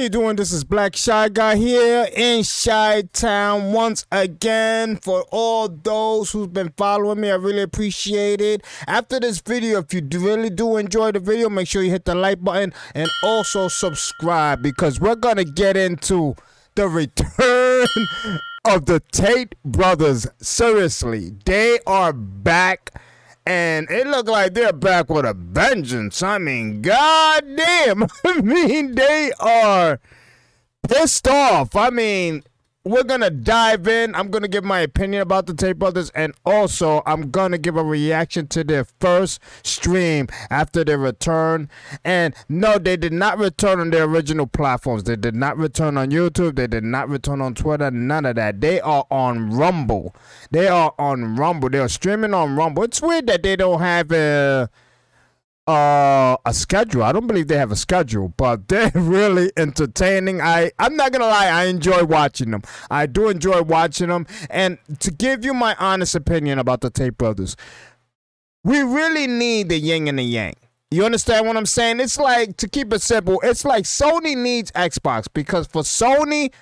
You doing? This is Black Shy Guy here in Shy Town once again. For all those who've been following me, I really appreciate it. After this video, if you really do enjoy the video, make sure you hit the like button and also subscribe because we're gonna get into the return of the Tate brothers. Seriously, they are back and it looked like they're back with a vengeance. I mean, goddamn. I mean, they are pissed off. I mean, we're gonna dive in. I'm gonna give my opinion about the Tate Brothers, and also I'm gonna give a reaction to their first stream after their return. And no, they did not return on their original platforms. They did not return on YouTube. They did not return on Twitter. None of that. They are on Rumble. They are on Rumble. They are streaming on Rumble. It's weird that they don't have a uh Uh, a schedule. I don't believe they have a schedule, but they're really entertaining. I I'm not gonna lie, I enjoy watching them. I do enjoy watching them. And to give you my honest opinion about the Tate brothers, we really need the yin and the yang. You understand what I'm saying? It's like to keep it simple, it's like Sony needs Xbox because for Sony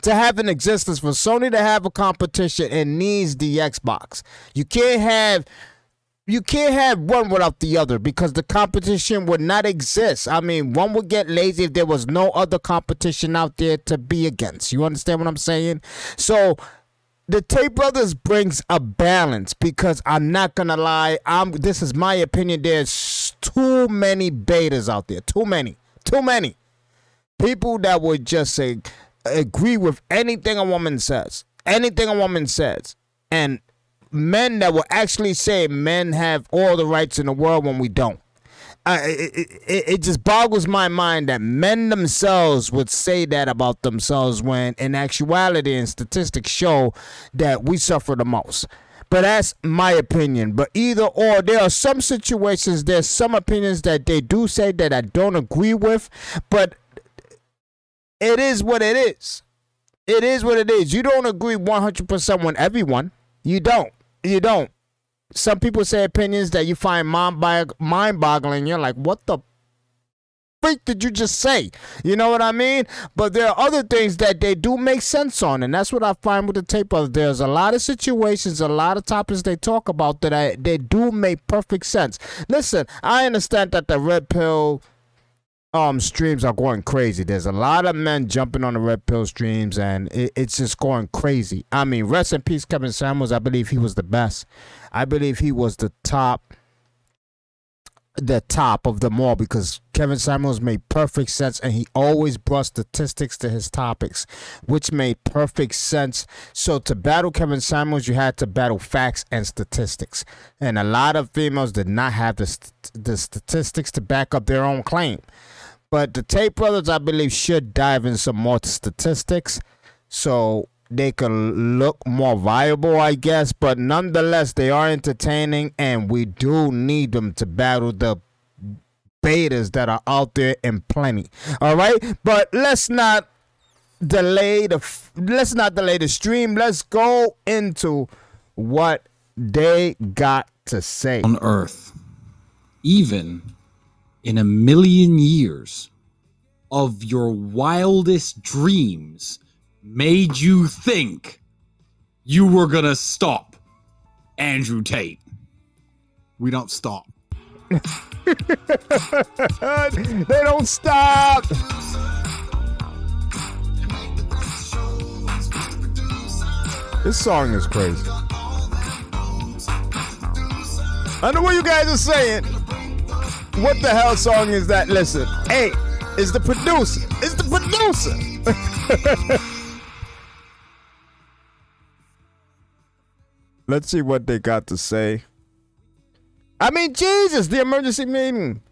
to have an existence, for Sony to have a competition, it needs the Xbox. You can't have you can't have one without the other because the competition would not exist. I mean, one would get lazy if there was no other competition out there to be against. You understand what I'm saying? So the Tate Brothers brings a balance because I'm not gonna lie. I'm this is my opinion. There's too many betas out there. Too many. Too many. People that would just say agree with anything a woman says. Anything a woman says. And men that will actually say men have all the rights in the world when we don't. Uh, it, it, it just boggles my mind that men themselves would say that about themselves when in actuality and statistics show that we suffer the most. But that's my opinion. But either or, there are some situations, there's some opinions that they do say that I don't agree with, but it is what it is. It is what it is. You don't agree 100% with everyone. You don't you don't. Some people say opinions that you find mind boggling. You're like, what the freak did you just say? You know what I mean? But there are other things that they do make sense on, and that's what I find with the tape of. There's a lot of situations, a lot of topics they talk about that I, they do make perfect sense. Listen, I understand that the red pill um streams are going crazy. There's a lot of men jumping on the red pill streams, and it, it's just going crazy. I mean, rest in peace, Kevin Samuels. I believe he was the best. I believe he was the top, the top of them all because Kevin Samuels made perfect sense, and he always brought statistics to his topics, which made perfect sense. So to battle Kevin Samuels, you had to battle facts and statistics, and a lot of females did not have the st- the statistics to back up their own claim. But the Tate brothers, I believe, should dive in some more statistics so they can look more viable, I guess. But nonetheless, they are entertaining, and we do need them to battle the betas that are out there in plenty. All right, but let's not delay the let's not delay the stream. Let's go into what they got to say on Earth, even in a million years of your wildest dreams made you think you were going to stop Andrew Tate? We don't stop. they don't stop. This song is crazy. I know what you guys are saying. What the hell song is that? Listen, hey, it's the producer. It's the producer. Let's see what they got to say. I mean, Jesus, the emergency meeting.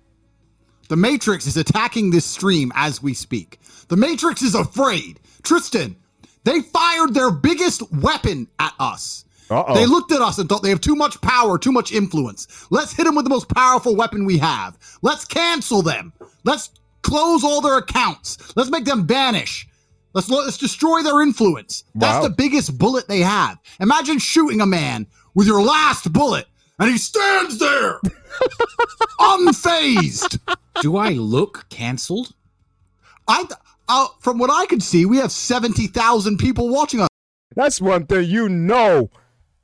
The Matrix is attacking this stream as we speak. The Matrix is afraid. Tristan, they fired their biggest weapon at us. Uh-oh. They looked at us and thought they have too much power, too much influence. Let's hit them with the most powerful weapon we have. Let's cancel them. Let's close all their accounts. Let's make them vanish. Let's let's destroy their influence. That's wow. the biggest bullet they have. Imagine shooting a man with your last bullet and he stands there unfazed. Do I look canceled? I, uh, from what I can see, we have 70,000 people watching us. That's one thing you know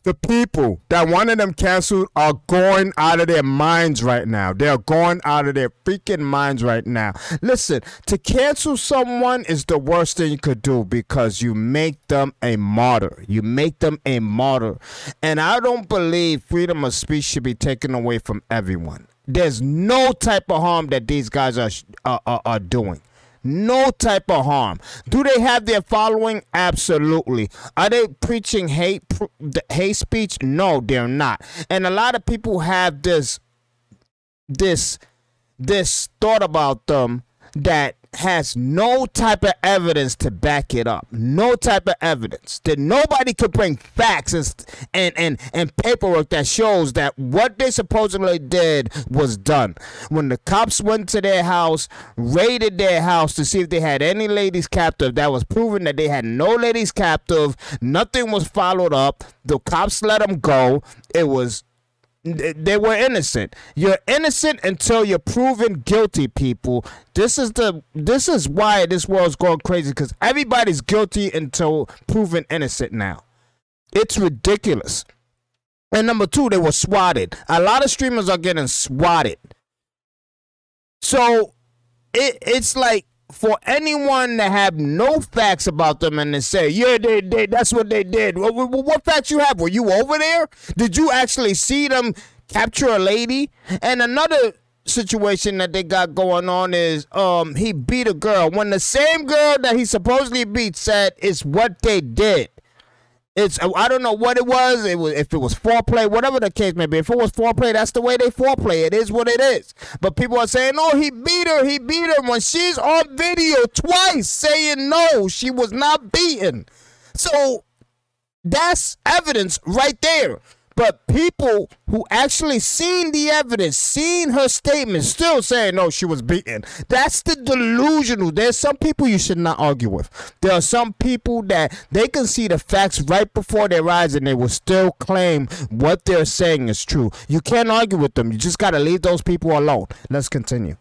the people that wanted them canceled are going out of their minds right now. They're going out of their freaking minds right now. Listen, to cancel someone is the worst thing you could do because you make them a martyr. You make them a martyr. And I don't believe freedom of speech should be taken away from everyone. There's no type of harm that these guys are, are, are doing no type of harm. Do they have their following? Absolutely. Are they preaching hate hate speech? No, they're not. And a lot of people have this this this thought about them that has no type of evidence to back it up. No type of evidence that nobody could bring facts and and and, and paperwork that shows that what they supposedly did was done. When the cops went to their house, raided their house to see if they had any ladies captive, that was proven that they had no ladies captive. Nothing was followed up. The cops let them go. It was they were innocent. You're innocent until you're proven guilty, people. This is the this is why this world's going crazy because everybody's guilty until proven innocent now. It's ridiculous. And number two, they were swatted. A lot of streamers are getting swatted. So it it's like for anyone to have no facts about them and to say, yeah, they, they that's what they did. What, what, what facts you have? Were you over there? Did you actually see them capture a lady? And another situation that they got going on is um he beat a girl when the same girl that he supposedly beat said it's what they did. It's I don't know what it was. It was if it was foreplay, whatever the case may be. If it was foreplay, that's the way they foreplay. It is what it is. But people are saying, "Oh, he beat her. He beat her." When she's on video twice saying no, she was not beaten. So that's evidence right there. But people who actually seen the evidence, seen her statement, still saying, no, she was beaten. That's the delusional. There's some people you should not argue with. There are some people that they can see the facts right before their eyes and they will still claim what they're saying is true. You can't argue with them. You just got to leave those people alone. Let's continue.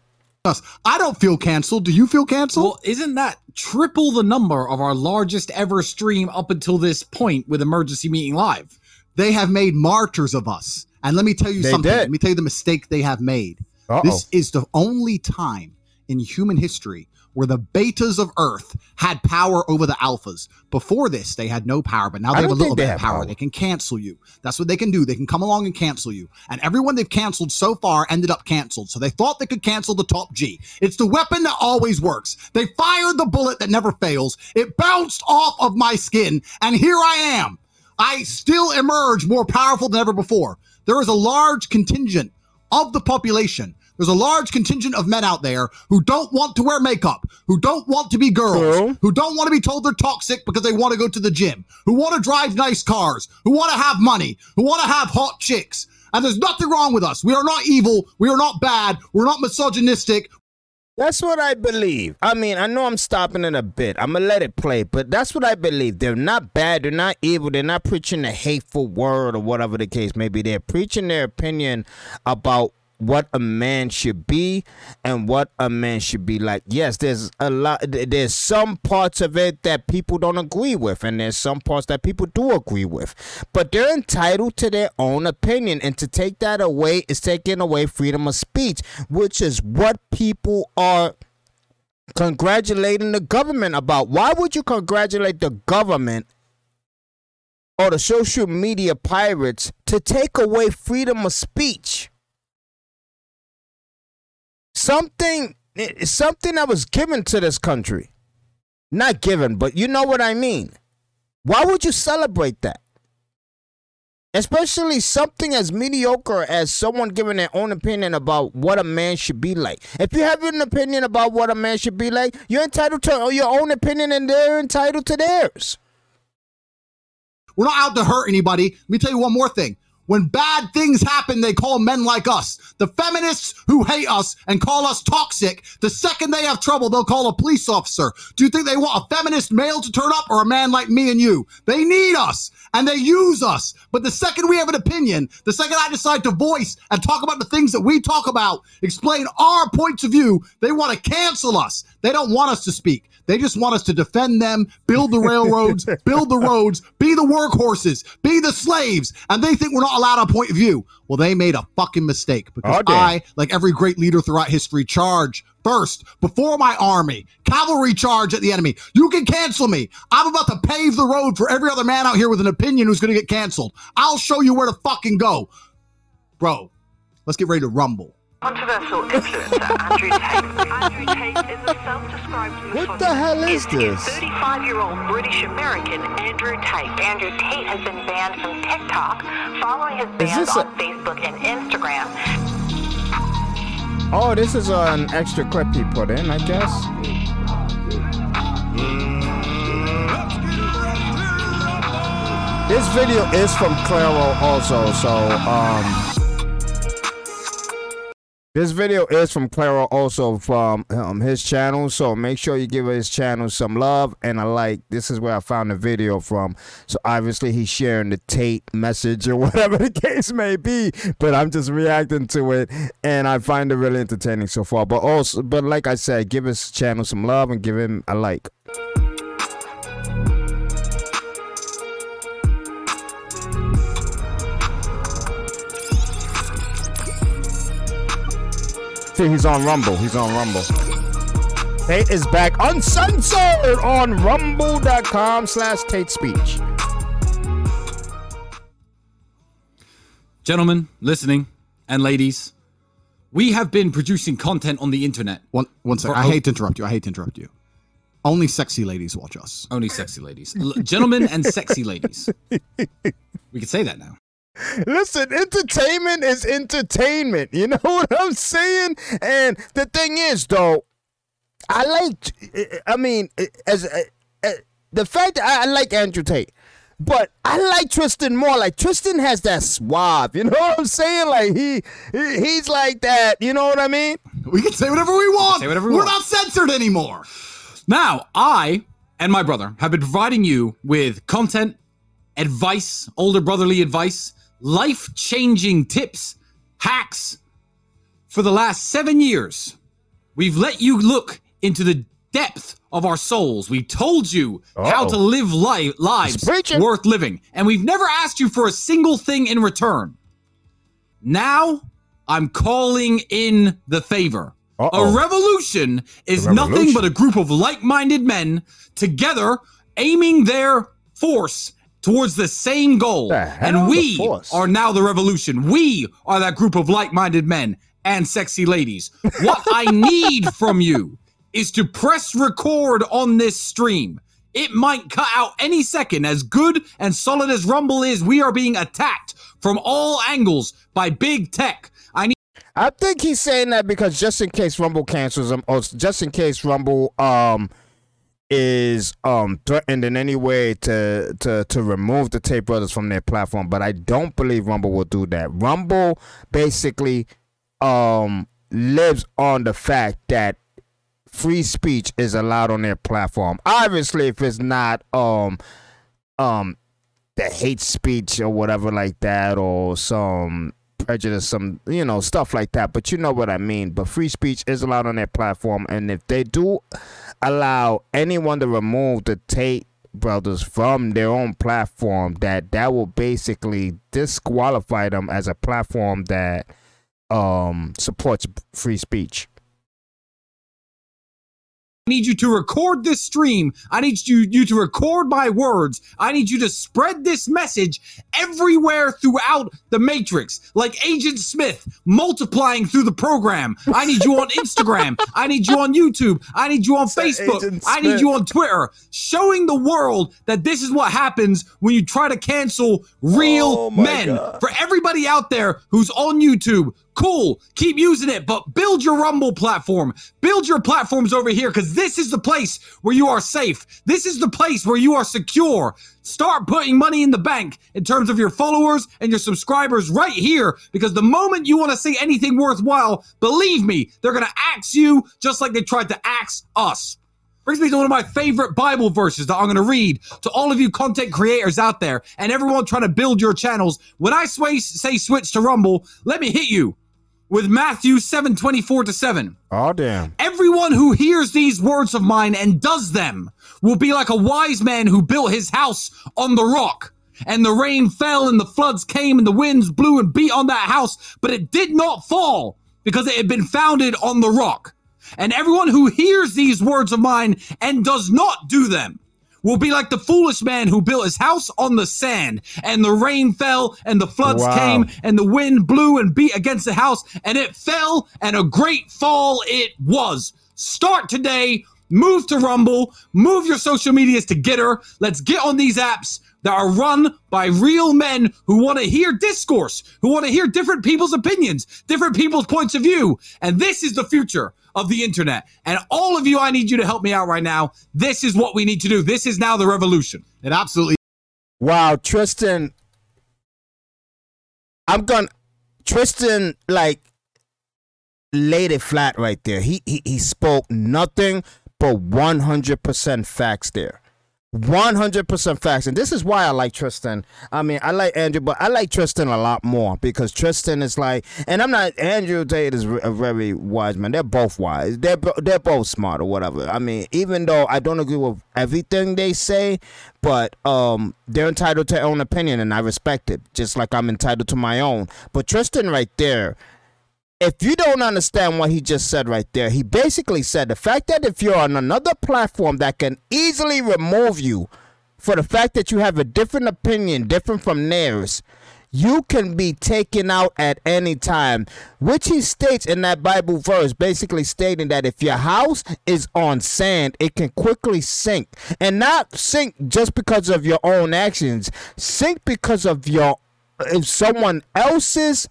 I don't feel canceled. Do you feel canceled? Well, isn't that triple the number of our largest ever stream up until this point with Emergency Meeting Live? They have made martyrs of us. And let me tell you they something. Did. Let me tell you the mistake they have made. Uh-oh. This is the only time in human history where the betas of Earth had power over the alphas. Before this, they had no power, but now they have a little bit of power. power. They can cancel you. That's what they can do. They can come along and cancel you. And everyone they've canceled so far ended up canceled. So they thought they could cancel the top G. It's the weapon that always works. They fired the bullet that never fails. It bounced off of my skin, and here I am. I still emerge more powerful than ever before. There is a large contingent of the population. There's a large contingent of men out there who don't want to wear makeup, who don't want to be girls, True. who don't want to be told they're toxic because they want to go to the gym, who want to drive nice cars, who want to have money, who want to have hot chicks. And there's nothing wrong with us. We are not evil. We are not bad. We're not misogynistic. That's what I believe. I mean, I know I'm stopping it a bit. I'm gonna let it play, but that's what I believe. They're not bad. They're not evil. They're not preaching a hateful word or whatever the case may be. They're preaching their opinion about what a man should be and what a man should be like. Yes, there's a lot there's some parts of it that people don't agree with and there's some parts that people do agree with. But they're entitled to their own opinion and to take that away is taking away freedom of speech, which is what people are congratulating the government about. Why would you congratulate the government or the social media pirates to take away freedom of speech? Something eh, something that was given to this country. Not given, but you know what I mean. Why would you celebrate that? Especially something as mediocre as someone giving their own opinion about what a man should be like. If you have an opinion about what a man should be like, you're entitled to your own opinion and they're entitled to theirs. We're not out to hurt anybody. Let me tell you one more thing. When bad things happen, they call men like us. The feminists who hate us and call us toxic, the second they have trouble, they'll call a police officer. Do you think they want a feminist male to turn up or a man like me and you? They need us and they use us. But the second we have an opinion, the second I decide to voice and talk about the things that we talk about, explain our points of view, they want to cancel us. They don't want us to speak. They just want us to defend them, build the railroads, build the roads, be the workhorses, be the slaves, and they think we're not allowed a point of view. Well, they made a fucking mistake because oh, I, like every great leader throughout history, charge first before my army, cavalry charge at the enemy. You can cancel me. I'm about to pave the road for every other man out here with an opinion who's going to get canceled. I'll show you where to fucking go. Bro, let's get ready to rumble. Controversial influencer Andrew Tate. Andrew Tate is a self-described What the hell is this? 35-year-old British American Andrew Tate. Andrew Tate has been banned from TikTok following his ban on a- Facebook and Instagram. Oh, this is an extra clip he put in, I guess. This video is from Claro also, so um this video is from Claro, also from um, his channel. So make sure you give his channel some love and a like. This is where I found the video from. So obviously he's sharing the Tate message or whatever the case may be. But I'm just reacting to it and I find it really entertaining so far. But also, but like I said, give his channel some love and give him a like. See, he's on Rumble. He's on Rumble. Tate is back uncensored on rumble.com slash Tate Speech. Gentlemen, listening, and ladies, we have been producing content on the internet. One, one second. I hate to interrupt you. I hate to interrupt you. Only sexy ladies watch us. Only sexy ladies. L- gentlemen and sexy ladies. We could say that now. Listen, entertainment is entertainment. You know what I'm saying? And the thing is, though, I like. I mean, as uh, uh, the fact that I like Andrew Tate, but I like Tristan more. Like Tristan has that suave. You know what I'm saying? Like he, he's like that. You know what I mean? We can say whatever we want. Say whatever we We're want. not censored anymore. Now, I and my brother have been providing you with content, advice, older brotherly advice life changing tips, hacks. For the last seven years, we've let you look into the depth of our souls. We told you Uh-oh. how to live li- lives worth living, and we've never asked you for a single thing in return. Now, I'm calling in the favor. Uh-oh. A revolution is revolution. nothing but a group of like minded men together aiming their force towards the same goal. The and we are now the revolution. We are that group of like minded men and sexy ladies. What I need from you is to press record on this stream. It might cut out any second. As good and solid as Rumble is, we are being attacked from all angles by big tech. I need. I think he's saying that because just in case Rumble cancels him, or just in case Rumble um is um threatened in any way to to to remove the Tate Brothers from their platform, but I don't believe Rumble will do that. Rumble basically um lives on the fact that free speech is allowed on their platform. Obviously, if it's not um um the hate speech or whatever like that or some prejudice, some you know stuff like that. But you know what I mean. But free speech is allowed on their platform, and if they do allow anyone to remove the Tate brothers from their own platform, that that will basically disqualify them as a platform that um supports free speech. I need you to record this stream. I need you, you to record my words. I need you to spread this message everywhere throughout the Matrix, like Agent Smith multiplying through the program. I need you on Instagram. I need you on YouTube. I need you on Facebook. I need you on Twitter, showing the world that this is what happens when you try to cancel real oh men. God. For everybody out there who's on YouTube, cool, keep using it, but build your Rumble platform. Build your platforms over here because this is the place where you are safe. This is the place where you are secure. Start putting money in the bank in terms of your followers and your subscribers right here because the moment you want to say anything worthwhile, believe me, they're going to axe you just like they tried to axe us. Brings me to one of my favorite Bible verses that I'm going to read to all of you content creators out there and everyone trying to build your channels. When I say switch to Rumble, let me hit you with Matthew 7 24 to 7. Oh, damn. Everyone who hears these words of mine and does them will be like a wise man who built his house on the rock. And the rain fell, and the floods came, and the winds blew and beat on that house, but it did not fall because it had been founded on the rock. And everyone who hears these words of mine and does not do them will be like the foolish man who built his house on the sand, and the rain fell, and the floods wow. came, and the wind blew and beat against the house, and it fell, and a great fall it was. Start today, move to Rumble, move your social medias to GETTR. Let's get on these apps that are run by real men who want to hear discourse, who want to hear different people's opinions, different people's points of view. And this is the future of the internet. And all of you, I need you to help me out right now. This is what we need to do. This is now the revolution. It absolutely. Wow, Tristan. I'm going to Tristan, like, laid it flat right there. He, he, he spoke nothing but 100% facts there. 100% facts. And this is why I like Tristan. I mean, I like Andrew, but I like Tristan a lot more because Tristan is like, and I'm not, Andrew Tate is a very wise man. They're both wise. They're, they're both smart or whatever. I mean, even though I don't agree with everything they say, but um, they're entitled to their own opinion and I respect it, just like I'm entitled to my own. But Tristan right there, if you don't understand what he just said right there, he basically said the fact that if you're on another platform that can easily remove you for the fact that you have a different opinion, different from theirs, you can be taken out at any time, which he states in that Bible verse, basically stating that if your house is on sand, it can quickly sink. And not sink just because of your own actions, sink because of your if someone else's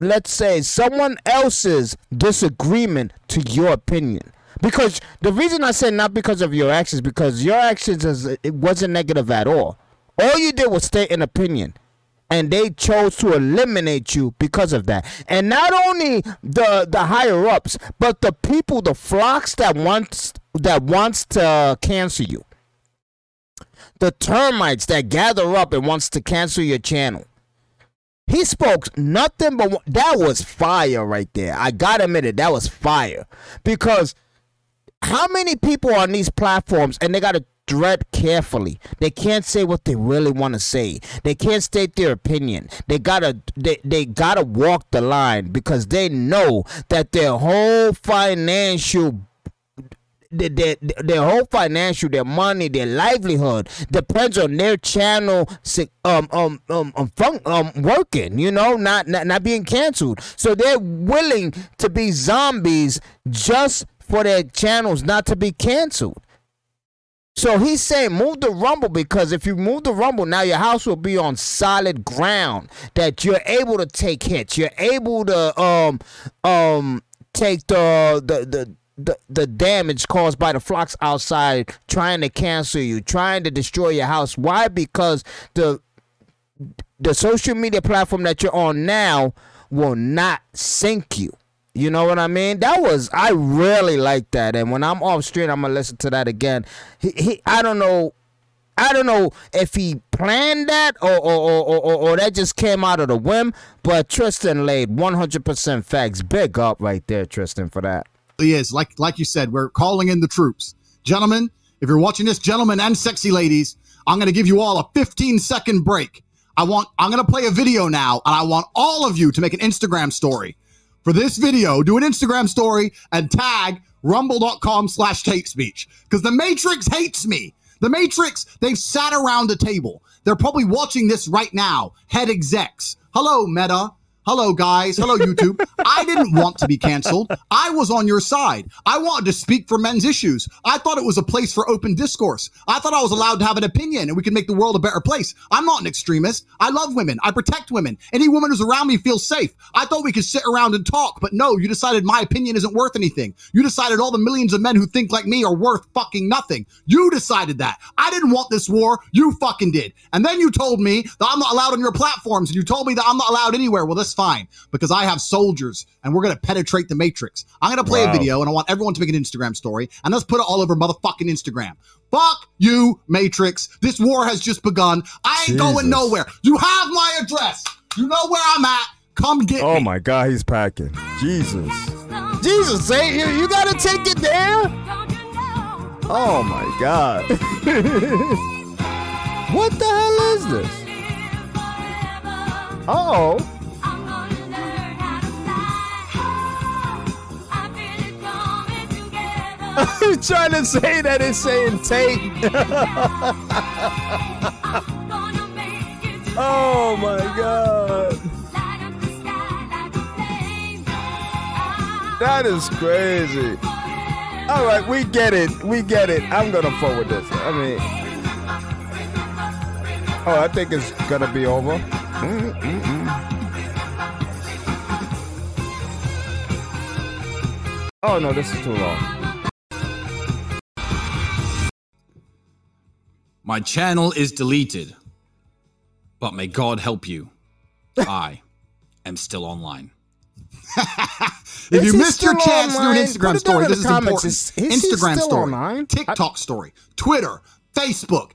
let's say someone else's disagreement to your opinion. Because the reason i said not because of your actions because your actions is, it wasn't negative at all. All you did was state an opinion and they chose to eliminate you because of that. And not only the the higher ups but the people the flocks that wants that wants to cancel you. The termites that gather up and wants to cancel your channel he spoke nothing but that was fire right there. I gotta admit it, that was fire. Because how many people on these platforms and they gotta tread carefully. They can't say what they really want to say. They can't state their opinion. They gotta they, they gotta walk the line because they know that their whole financial their, their whole financial, their money, their livelihood depends on their channel um um um um, fun, um working, you know, not, not not being canceled. So they're willing to be zombies just for their channels not to be canceled. So he's saying move the rumble because if you move the rumble, now your house will be on solid ground that you're able to take hits. You're able to um um take the the the the, the damage caused by the flocks outside trying to cancel you, trying to destroy your house. Why? Because the the social media platform that you're on now will not sink you. You know what I mean? That was I really like that. And when I'm off stream, I'm gonna listen to that again. He, he I don't know. I don't know if he planned that or or, or, or, or that just came out of the whim, but Tristan laid 100% facts. Big up right there, Tristan, for that is. Like like you said, we're calling in the troops. Gentlemen, if you're watching this, gentlemen and sexy ladies, I'm going to give you all a 15 second break. I want I'm going to play a video now and I want all of you to make an Instagram story. For this video, do an Instagram story and tag rumble.com slash Tate Speech because the Matrix hates me. The Matrix, they've sat around the table. They're probably watching this right now. Head execs. Hello, Meta. Hello, guys. Hello, YouTube. I didn't want to be canceled. I was on your side. I wanted to speak for men's issues. I thought it was a place for open discourse. I thought I was allowed to have an opinion and we could make the world a better place. I'm not an extremist. I love women. I protect women. Any woman who's around me feels safe. I thought we could sit around and talk, but no, you decided my opinion isn't worth anything. You decided all the millions of men who think like me are worth fucking nothing. You decided that. I didn't want this war. You fucking did. And then you told me that I'm not allowed on your platforms and you told me that I'm not allowed anywhere. Well, this fine because I have soldiers and we're going to penetrate the matrix. I'm going to play wow. a video and I want everyone to make an Instagram story and let's put it all over motherfucking Instagram. Fuck you, Matrix. This war has just begun. I ain't Jesus. going nowhere. You have my address. You know where I'm at. Come get oh me. Oh my God, he's packing. Jesus. Jesus, say you, you gotta take it there. Oh my God. what the hell is this? oh. He's trying to say that it's saying tape. oh my god. That is crazy. All right, we get it. We get it. I'm gonna forward this. I mean, oh, I think it's gonna be over. Mm-mm-mm. Oh no, this is too long. My channel is deleted, but may God help you. I am still online. if you missed your chance to do an Instagram story, this is important. Is, is Instagram story, online? TikTok I... story, Twitter, Facebook,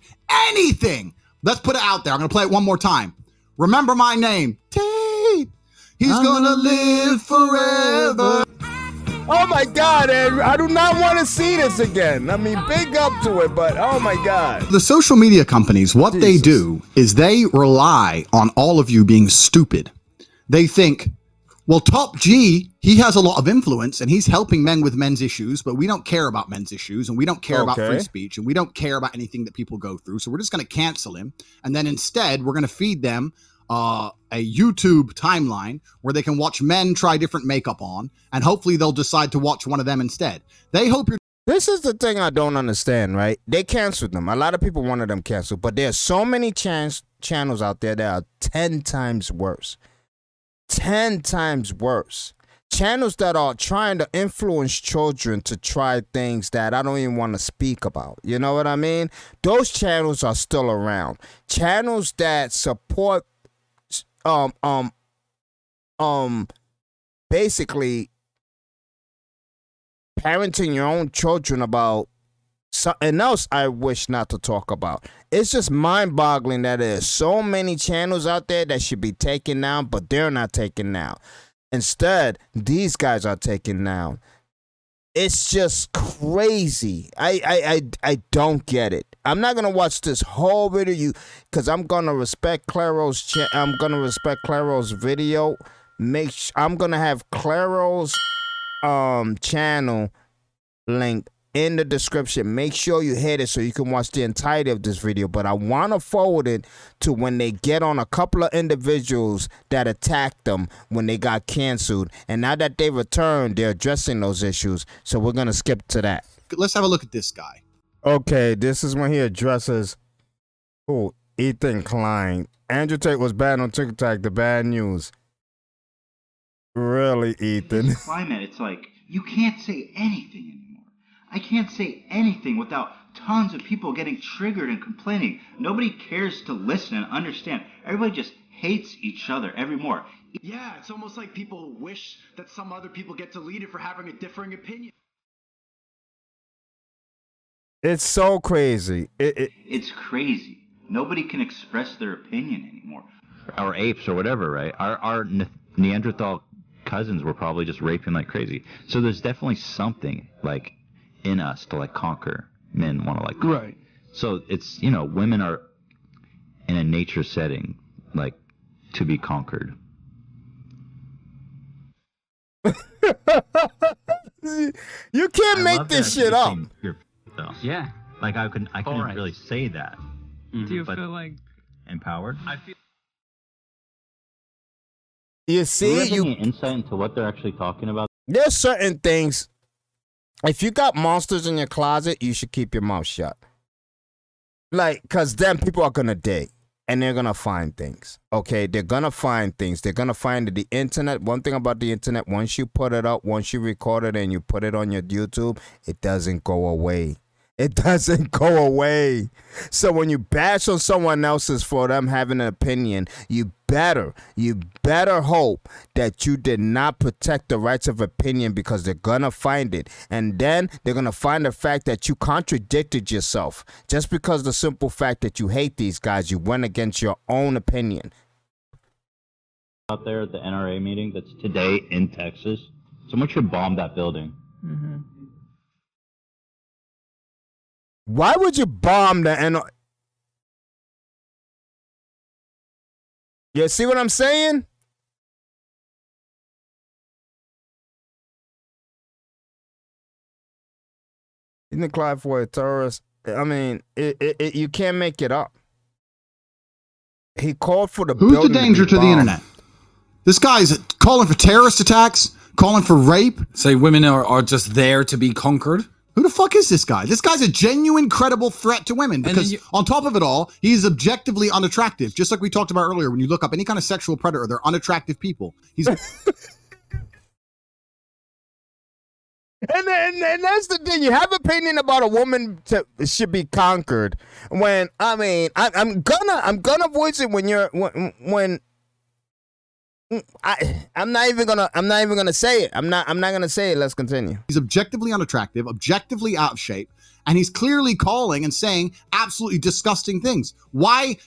anything. Let's put it out there. I'm going to play it one more time. Remember my name, Tate. He's going to live forever. Oh my God, Andrew. I do not want to see this again. I mean, big up to it, but oh my God. The social media companies, what Jesus. they do is they rely on all of you being stupid. They think, well, Top G, he has a lot of influence and he's helping men with men's issues, but we don't care about men's issues and we don't care okay. about free speech and we don't care about anything that people go through. So we're just going to cancel him. And then instead, we're going to feed them uh, a YouTube timeline where they can watch men try different makeup on, and hopefully they'll decide to watch one of them instead. They hope you're. This is the thing I don't understand, right? They canceled them. A lot of people wanted them canceled, but there's so many chans- channels out there that are 10 times worse. 10 times worse. Channels that are trying to influence children to try things that I don't even want to speak about. You know what I mean? Those channels are still around. Channels that support um um um basically parenting your own children about something else I wish not to talk about. It's just mind boggling that there's so many channels out there that should be taken down, but they're not taken down. Instead, these guys are taken down. It's just crazy. I I I, I don't get it. I'm not gonna watch this whole video you because I'm gonna respect Claro's cha- I'm gonna respect Claro's video. Make sh- I'm gonna have Claro's um channel link in the description. Make sure you hit it so you can watch the entirety of this video. But I want to forward it to when they get on a couple of individuals that attacked them when they got canceled. And now that they returned, they're addressing those issues. So we're going to skip to that. Let's have a look at this guy. Okay, this is when he addresses who Ethan Klein. Andrew Tate was bad on TikTok. The bad news. Really, Ethan? Climate. It's like you can't say anything anymore. I can't say anything without tons of people getting triggered and complaining. Nobody cares to listen and understand. Everybody just hates each other every more. Yeah, it's almost like people wish that some other people get deleted for having a differing opinion. It's so crazy. It, it, it's crazy. Nobody can express their opinion anymore. Our apes or whatever, right? Our our Neanderthal cousins were probably just raping like crazy. So there's definitely something like in us to like conquer. Men want to like conquer. right. So it's you know women are in a nature setting like to be conquered. you can't I make this shit up though. Yeah. Like I couldn't I couldn't right. really say that. Mm-hmm. Do you feel like empowered? I feel You see, Do you you any insight into what they're actually talking about? there's certain things. If you got monsters in your closet, you should keep your mouth shut. Like, cause then people are gonna dig and they're gonna find things. Okay, they're gonna find things. They're gonna find the internet. One thing about the internet, once you put it up, once you record it and you put it on your YouTube, it doesn't go away. It doesn't go away. So when you bash on someone else's for them having an opinion, you better, you better hope that you did not protect the rights of opinion because they're gonna find it. And then they're gonna find the fact that you contradicted yourself. Just because the simple fact that you hate these guys, you went against your own opinion. Out there at the NRA meeting that's today in Texas, someone should bomb that building. Mm-hmm. Why would you bomb the N? You see what I'm saying? You think Clive for a terrorist? I mean, it, it, it, you can't make it up. He called for the Who's the danger be to the internet? This guy's calling for terrorist attacks, calling for rape. Say women are, are just there to be conquered. Who the fuck is this guy? This guy's a genuine, credible threat to women because, you- on top of it all, he's objectively unattractive. Just like we talked about earlier, when you look up any kind of sexual predator, they're unattractive people. He's And, and and that's the thing. You have opinion about a woman to should be conquered. When I mean, I, I'm gonna I'm gonna voice it when you're when when Mm, I I'm not even gonna I'm not even gonna say it. I'm not I'm not gonna say it. Let's continue. he's objectively unattractive, objectively out of shape, and he's clearly calling and saying absolutely disgusting things. Why?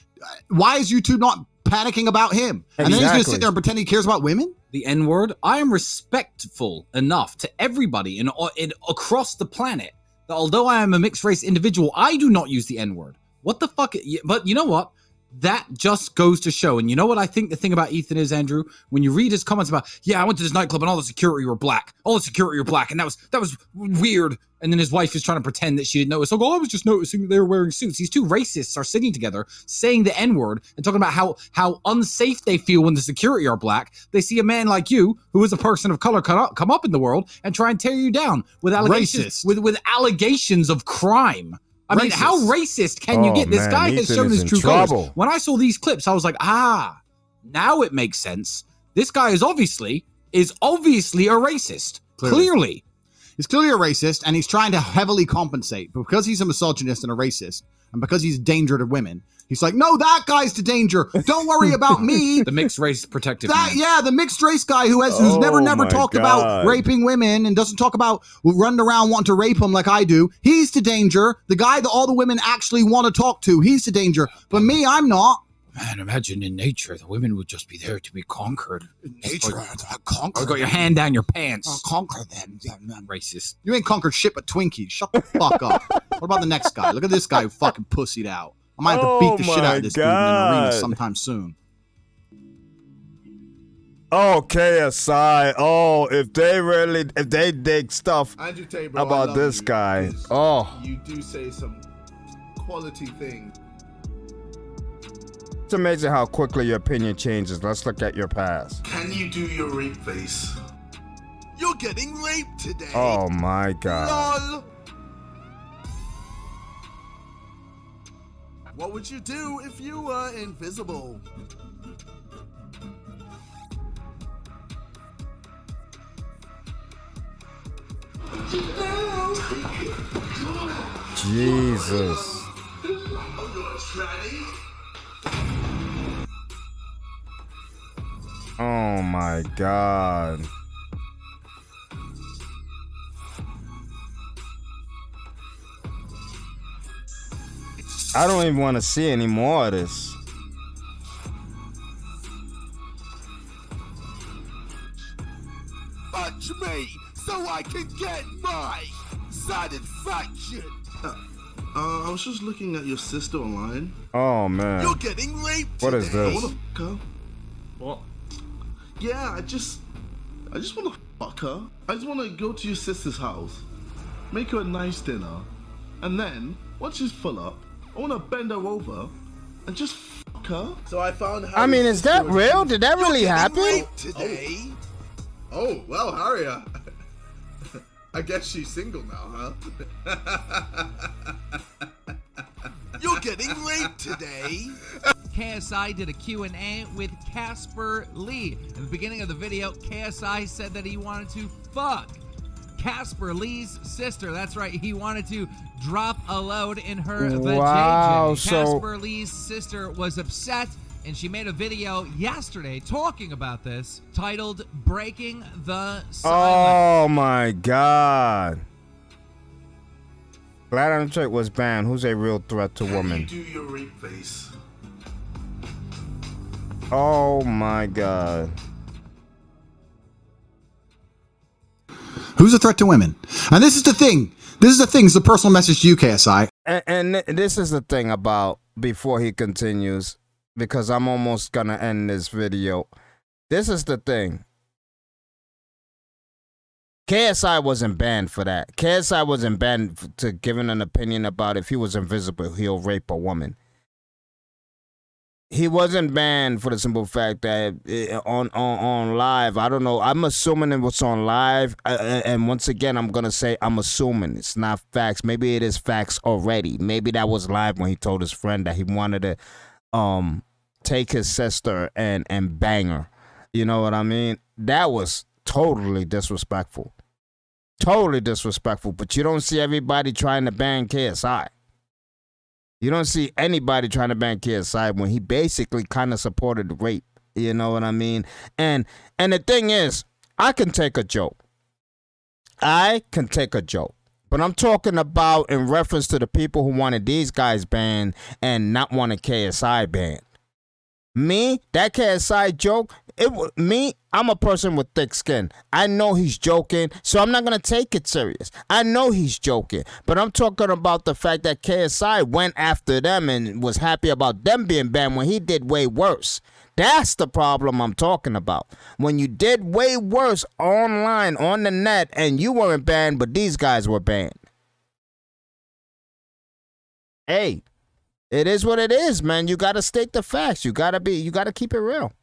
Why is YouTube not panicking about him? And then he's going to sit there and pretend he cares about women? The N word. I am respectful enough to everybody in, uh, in across the planet that although I am a mixed race individual, I do not use the N word. What the fuck? But you know what? That just goes to show. And you know what I think the thing about Ethan is, Andrew? When you read his comments about, yeah, I went to this nightclub and all the security were black. All the security were black. And that was that was weird. And then his wife is trying to pretend that she didn't notice. Oh, I was just noticing they were wearing suits. These two racists are sitting together saying the N-word and talking about how how unsafe they feel when the security are black. They see a man like you, who is a person of color, come up, come up in the world and try and tear you down with allegations Racist. with with allegations of crime. I mean, how racist can you Oh, get? This man, guy has shown his true trouble. colors. When I saw these clips, I was like, ah, now it makes sense. This guy is obviously is obviously a racist. Clearly. Clearly. He's clearly a racist, and he's trying to heavily compensate. But because he's a misogynist and a racist, and because he's a danger to women, he's like, no, that guy's the danger. Don't worry about me. The mixed race protective That man. yeah, the mixed race guy who has who's Oh never never talked God. about raping women and doesn't talk about running around wanting to rape them like I do. He's the danger. The guy that all the women actually want to talk to, he's the danger. But me, I'm not. Man, imagine in nature, the women would just be there to be conquered. In Nature, Or- I conquer. Or got your hand down your pants. I'll pants. conquer them. Yeah, man. Racist. You ain't conquered shit but Twinkies. Shut the fuck up. what about the next guy? Look at this guy who fucking pussied out. I might have to Oh beat the oh shit out of this dude in an arena sometime soon. Oh, KSI. Oh, if they really if they dig stuff Andrew Tate, bro, about this you, guy. because Oh, You do say some quality things. it's amazing how quickly your opinion changes. Let's look at your past. Can you do your rape face? You're getting raped today. Oh my god. Lol. What would you do if you were invisible? Jesus. Oh my god. I don't even want to see any more of this. Punch me so I can get my satisfaction. Uh, uh, I was just looking at your sister online. Oh man. You're getting raped. What is today. this? I wanna fuck her. What? Yeah, I just, I just wanna fuck her. I just wanna go to your sister's house, make her a nice dinner, and then once she's full up, I wanna bend her over and just fuck her. So I found. I mean, is that real? Did that really happen? Today. Oh. oh well, Harriet. I guess she's single now, huh? You're getting late today. KSI did a Q&A with Casper Lee. In the beginning of the video, KSI said that he wanted to fuck Casper Lee's sister. That's right, he wanted to drop a load in her wow, vajayjay. So... Casper Lee's sister was upset and she made a video yesterday talking about this titled Breaking the Silence. Oh my god. Glad on Trick was banned. Who's a real threat to Can women? You do your rape face. Oh my god. Who's a threat to women? And this is the thing. This is the thing. It's a personal message to you, KSI. And, and this is the thing about before he continues, because I'm almost gonna end this video. This is the thing. KSI wasn't banned for that. KSI wasn't banned to giving an opinion about if he was invisible, he'll rape a woman. He wasn't banned for the simple fact that on on on live. I don't know. I'm assuming it was on live, uh, uh, and once again, I'm gonna say I'm assuming it's not facts. Maybe it is facts already. Maybe that was live when he told his friend that he wanted to um take his sister and and bang her. You know what I mean? That was totally disrespectful. Totally disrespectful. But you don't see everybody trying to ban KSI. You don't see anybody trying to ban KSI when he basically kind of supported rape. You know what I mean? And and the thing is, I can take a joke. I can take a joke. But I'm talking about in reference to the people who wanted these guys banned and not wanted KSI banned. Me, that KSI joke, it me, I'm a person with thick skin. I know he's joking, so I'm not gonna take it serious. I know he's joking, but I'm talking about the fact that KSI went after them and was happy about them being banned when he did way worse. That's the problem I'm talking about. When you did way worse online on the net and you weren't banned, but these guys were banned. Hey, it is what it is, man. You gotta state the facts. You gotta be. You gotta keep it real.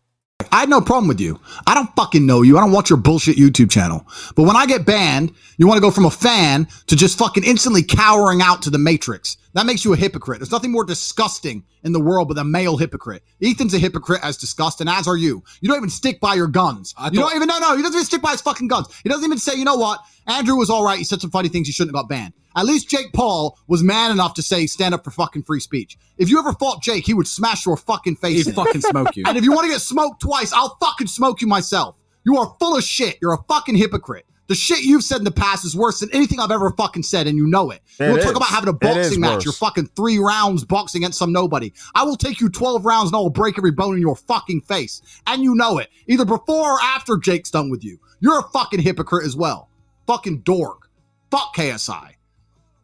I had no problem with you. I don't fucking know you. I don't watch your bullshit YouTube channel. But when I get banned, you want to go from a fan to just fucking instantly cowering out to the Matrix. That makes you a hypocrite. There's nothing more disgusting in the world but a male hypocrite. Ethan's a hypocrite as disgusting, as are you. You don't even stick by your guns. I you don't even, no, no, he doesn't even stick by his fucking guns. He doesn't even say, you know what? Andrew was all right. He said some funny things. He shouldn't have got banned. At least Jake Paul was man enough to say, stand up for fucking free speech. If you ever fought Jake, he would smash your fucking face. He'd fucking smoke you. And if you want to get smoked twice, I'll fucking smoke you myself. You are full of shit. You're a fucking hypocrite. The shit you've said in the past is worse than anything I've ever fucking said, and you know it. It you want to is. talk about having a boxing match. worse. You're fucking three rounds boxing against some nobody. I will take you 12 rounds and I will break every bone in your fucking face. And you know it. Either before or after Jake's done with you. You're a fucking hypocrite as well. Fucking dork. Fuck KSI.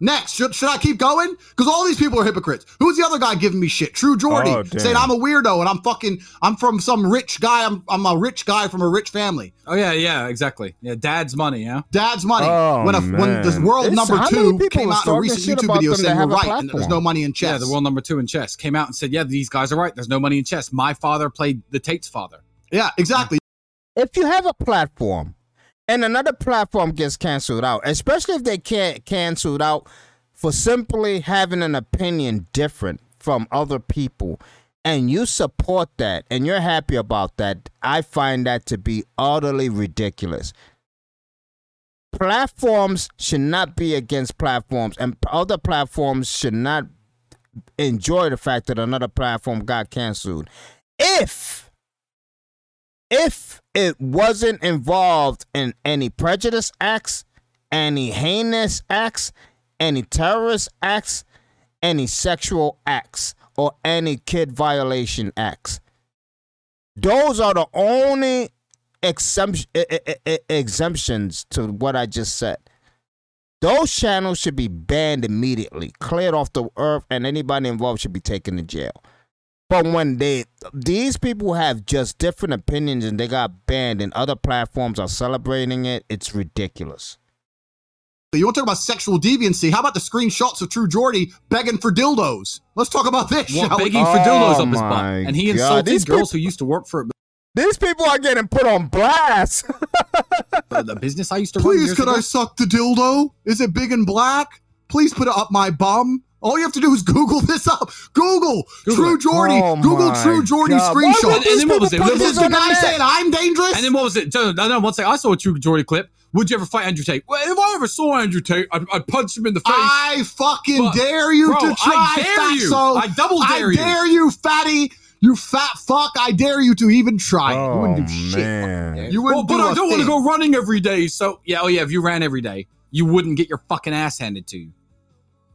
Next, should, should I keep going? Because all these people are hypocrites. Who's the other guy giving me shit? True Geordie Oh, saying I'm a weirdo and I'm fucking I'm from some rich guy. I'm I'm a rich guy from a rich family. Oh yeah, yeah, exactly. Yeah, dad's money. Yeah. Dad's money. Oh, when a, when the world It's- number two came out in a recent YouTube video saying we're have a right and there's no money in chess. Yeah, the world number two in chess came out and said, "Yeah, these guys are right. There's no money in chess." My father played the Tate's father. Yeah, exactly. if you have a platform and another platform gets canceled out, especially if they can't canceled out for simply having an opinion different from other people, and you support that and you're happy about that, I find that to be utterly ridiculous. Platforms should not be against platforms, and other platforms should not enjoy the fact that another platform got canceled. If if it wasn't involved in any prejudice acts, any heinous acts, any terrorist acts, any sexual acts, or any kid violation acts. Those are the only exemption, exemptions to what I just said. Those channels should be banned immediately, cleared off the earth, and anybody involved should be taken to jail. But when they these people have just different opinions and they got banned and other platforms are celebrating it, it's ridiculous. You want to talk about sexual deviancy? How about the screenshots of True Geordie begging for dildos? Let's talk about this. What, shall we? begging for dildos Oh up his oh butt, my and he God, insulted these girls peop- who used to work for These people are getting put on blast. the, the business I used to run. Please, years could ago. I suck the dildo? Is it big and black? Please put it up my bum. All you have to do is Google this up. Google, Google True it. Jordy. Oh Google True Geordie God. Screenshot. would And then what was it? What was the guy saying I'm dangerous. And then what was it? No, no, no, one second. I saw a True Geordie clip. Would you ever fight Andrew Tate? Well, if I ever saw Andrew Tate, I'd, I'd punch him in the face. I fucking But- dare you Bro, to try, I dare you. fatso. I double dare I you. dare you, fatty. You fat fuck. I dare you to even try it. You Oh wouldn't do shit. man. You well, wouldn't but do I a don't want to go running every day. So yeah, oh yeah, if you ran every day, you wouldn't get your fucking ass handed to you.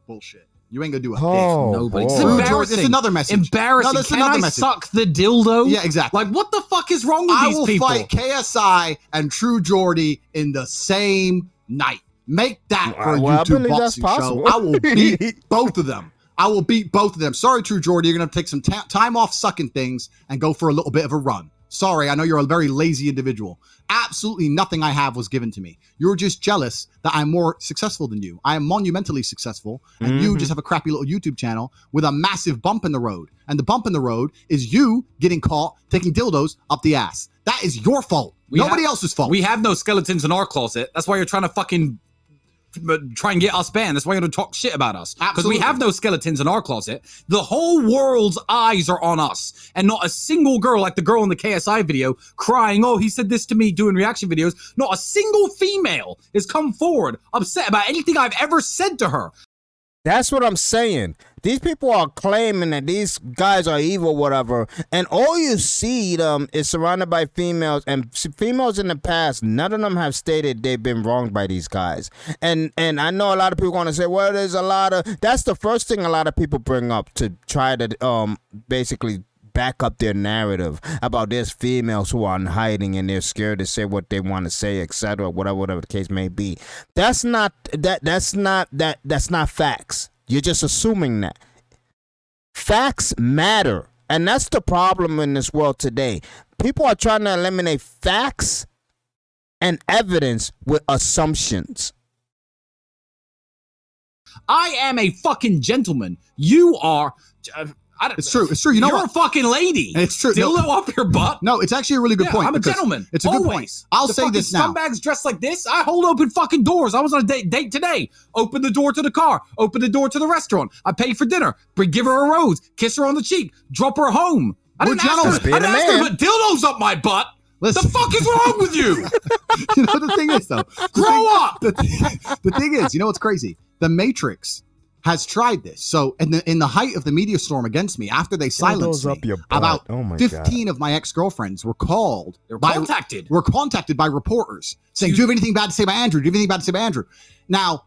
Bullshit. You ain't gonna do a Oh, thing. Nobody. It's boy. True embarrassing. Jordy, this is another message. Embarrassing. No, that's Can another I message. suck the dildo? Yeah, exactly. Like what the fuck is wrong with I these will fight KSI and True Geordie in the same night. Make that for a Well, I YouTube believe that's boxing possible. show. I will beat both of them. I will beat both of them. Sorry, True Geordie, you're gonna take some ta- time off sucking things and go for a little bit of a run. Sorry, I know you're a very lazy individual. Absolutely nothing I have was given to me. You're just jealous that I'm more successful than you. I am monumentally successful, and you Mhm. just have a crappy little YouTube channel with a massive bump in the road. And the bump in the road is you getting caught taking dildos up the ass. That is your fault. We Nobody have- else's fault. We have no skeletons in our closet. That's why you're trying to fucking uh, try and get us banned. That's why you're going to talk shit about us. Because we have no skeletons in our closet. The whole world's eyes are on us. And not a single girl, like the girl in the KSI video, crying, oh, he said this to me doing reaction videos. Not a single female has come forward upset about anything I've ever said to her. That's what I'm saying. These people are claiming that these guys are evil, whatever, and all you see them is surrounded by females, and females in the past, none of them have stated they've been wronged by these guys. And and I know a lot of people going to say, well, there's a lot of. That's the first thing a lot of people bring up to try to um basically back up their narrative about there's females who are in hiding and they're scared to say what they want to say, etc. Whatever, whatever the case may be. That's not that. That's not that. That's not facts. You're just assuming that. Facts matter, and that's the problem in this world today. People are trying to eliminate facts and evidence with assumptions. I am a fucking gentleman. You are. Uh, It's true. It's true. You know you're what? a fucking lady. It's true. No. Dildo up your butt. No, it's actually a really good Yeah, point. I'm a gentleman. It's a good point. Always. I'll The say this now. Scumbags dressed like this. I hold open fucking doors. I was on a date, date today. Open the door to the car. Open the door to the restaurant. I pay for dinner. Bring, give her a rose. Kiss her on the cheek. Drop her home. I didn't ask her. I didn't a ask her put dildos up my butt. Listen. The fuck is wrong with you? you know the thing is though. Grow thing- up. The, the thing is, you know what's crazy? The Matrix has tried this. So in the in the height of the media storm against me, after they silenced up me, your about Oh my 15 of my ex-girlfriends were called They were by contacted. were contacted by reporters saying, "Do you have anything bad to say about Andrew? Do you have anything bad to say about Andrew?" Now,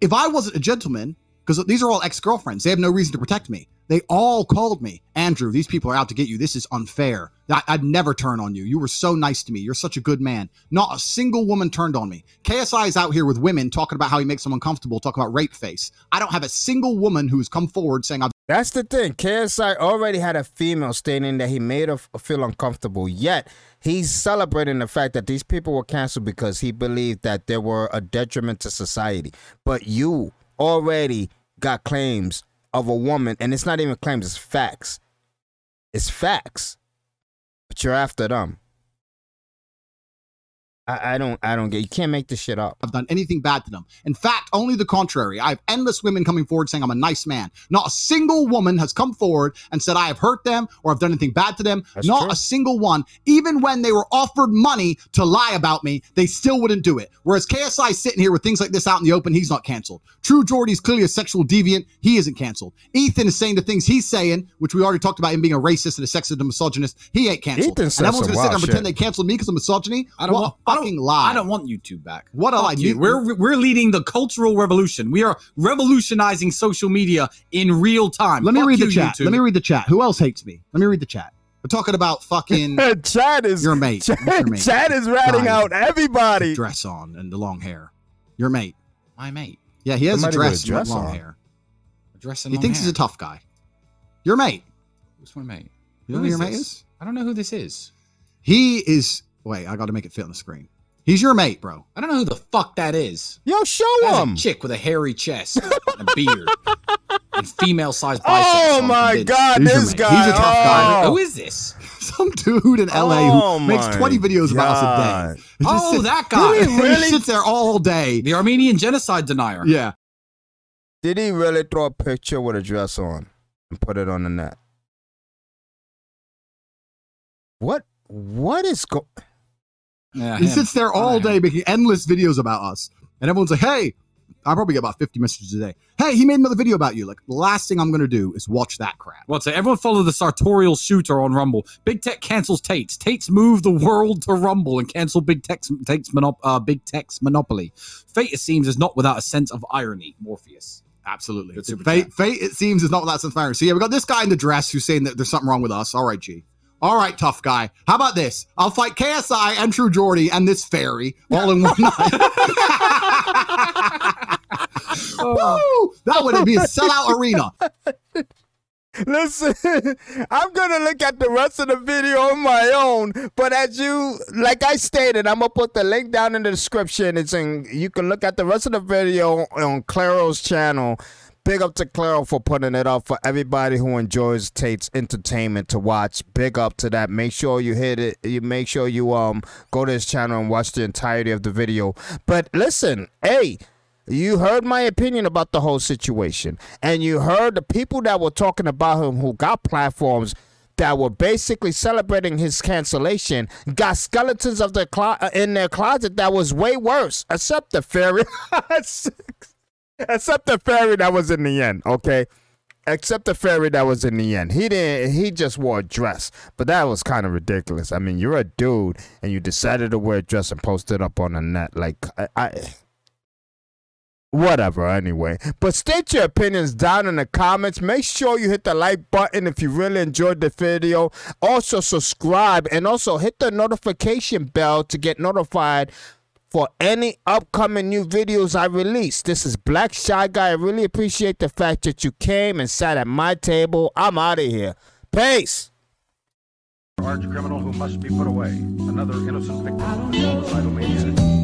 if I wasn't a gentleman, because these are all ex-girlfriends, they have no reason to protect me. They all called me, Andrew. These people are out to get you. This is unfair. I, I'd never turn on you. You were so nice to me. You're such a good man. Not a single woman turned on me. KSI is out here with women talking about how he makes them uncomfortable, talking about rape face. I don't have a single woman who's come forward saying I've That's the thing. KSI already had a female stating that he made her feel uncomfortable. Yet he's celebrating the fact that these people were canceled because he believed that they were a detriment to society. But you already got claims of a woman, and it's not even claims; it's facts. It's facts. But you're after them. I, I don't. I don't get. You can't make this shit up. I've done anything bad to them. In fact, only the contrary. I have endless women coming forward saying I'm a nice man. Not a single woman has come forward and said I have hurt them or I've done anything bad to them. That's Not true. a single one. Even when they were offered money to lie about me, they still wouldn't do it. Whereas KSI sitting here with things like this out in the open, he's not canceled. True Geordie's clearly a sexual deviant. He isn't canceled. Ethan is saying the things he's saying, which we already talked about him being a racist and a sexist and a misogynist. He ain't canceled. Ethan said and everyone's gonna sit there and wild pretend they canceled me because of misogyny. I don't what want. a I fucking lie. I don't want YouTube back. What a Fuck lie. you. You- We're we're leading the cultural revolution. We are revolutionizing social media in real time. Let me read you, the chat. YouTube. Let me read the chat. Who else hates me? Let me read the chat. We're talking about fucking Chad is your mate. Chad, your mate? Chad is ratting Guy. out everybody. dress on and the long hair. Your mate. My mate. Yeah, he has a Somebody with dress, a dress and long on. hair. Dressing. He thinks he's a tough guy. Your mate. Who's my mate? You know Who who your is mate is? I don't know who this is. He is. Wait, I got to make it fit on the screen. He's your mate, bro. I don't know who the fuck that is. Yo, show That's him. a chick with a hairy chest and a beard and female-sized biceps. Oh so my. God, He's this guy. He's a tough guy. Oh. Who is this? Some dude in LA Oh who makes 20 videos about us a day. He Oh, sits- that guy. Did he He really? sits there all day. The Armenian genocide denier. Yeah. Did he really throw a picture with a dress on and put it on the net? What? What is go? Yeah, He him. sits there all Oh, day making endless videos about us. And everyone's like, hey, I probably get about 50 messages a day. Hey, he made another video about you. Like, the last thing I'm going to do is watch that crap. What's it? Everyone follow the sartorial shooter on Rumble. Big Tech cancels Tate's. Tate's move the world to Rumble and cancel Big Tech's, Tate's monop- uh, Big Tech's monopoly. Fate, it seems, is not without a sense of irony. Morpheus. Absolutely. Fate, chat. fate, it seems, is not without some fire. So, yeah, we got this guy in the dress who's saying that there's something wrong with us. All right, G. All right, tough guy. How about this? I'll fight KSI and True Geordie and this fairy all in one night. Woo! That would be a sellout arena. Listen, I'm gonna look at the rest of the video on my own, but as you, like I stated, I'm gonna put the link down in the description. It's in. You can look at the rest of the video on Claro's channel. Big up to Claro for putting it up for everybody who enjoys Tate's entertainment to watch. Big up to that. Make sure you hit it. You make sure you um go to his channel and watch the entirety of the video. But listen, hey. You heard my opinion about the whole situation, and you heard the people that were talking about him who got platforms that were basically celebrating his cancellation got skeletons of their clo- in their closet that was way worse, except the fairy, except the fairy that was in the end. Okay, except the fairy that was in the end. He didn't. He just wore a dress, but that was kind of ridiculous. I mean, you're a dude and you decided to wear a dress and post it up on the net. Like I. I whatever anyway but state your opinions down in the comments make sure you hit the like button if you really enjoyed the video also subscribe and also hit the notification bell to get notified for any upcoming new videos I release. This is Black Shy Guy. I really appreciate the fact that you came and sat at my table. I'm out of here. Peace. arch criminal who must be put away. Another innocent victim of the suicidal maniac.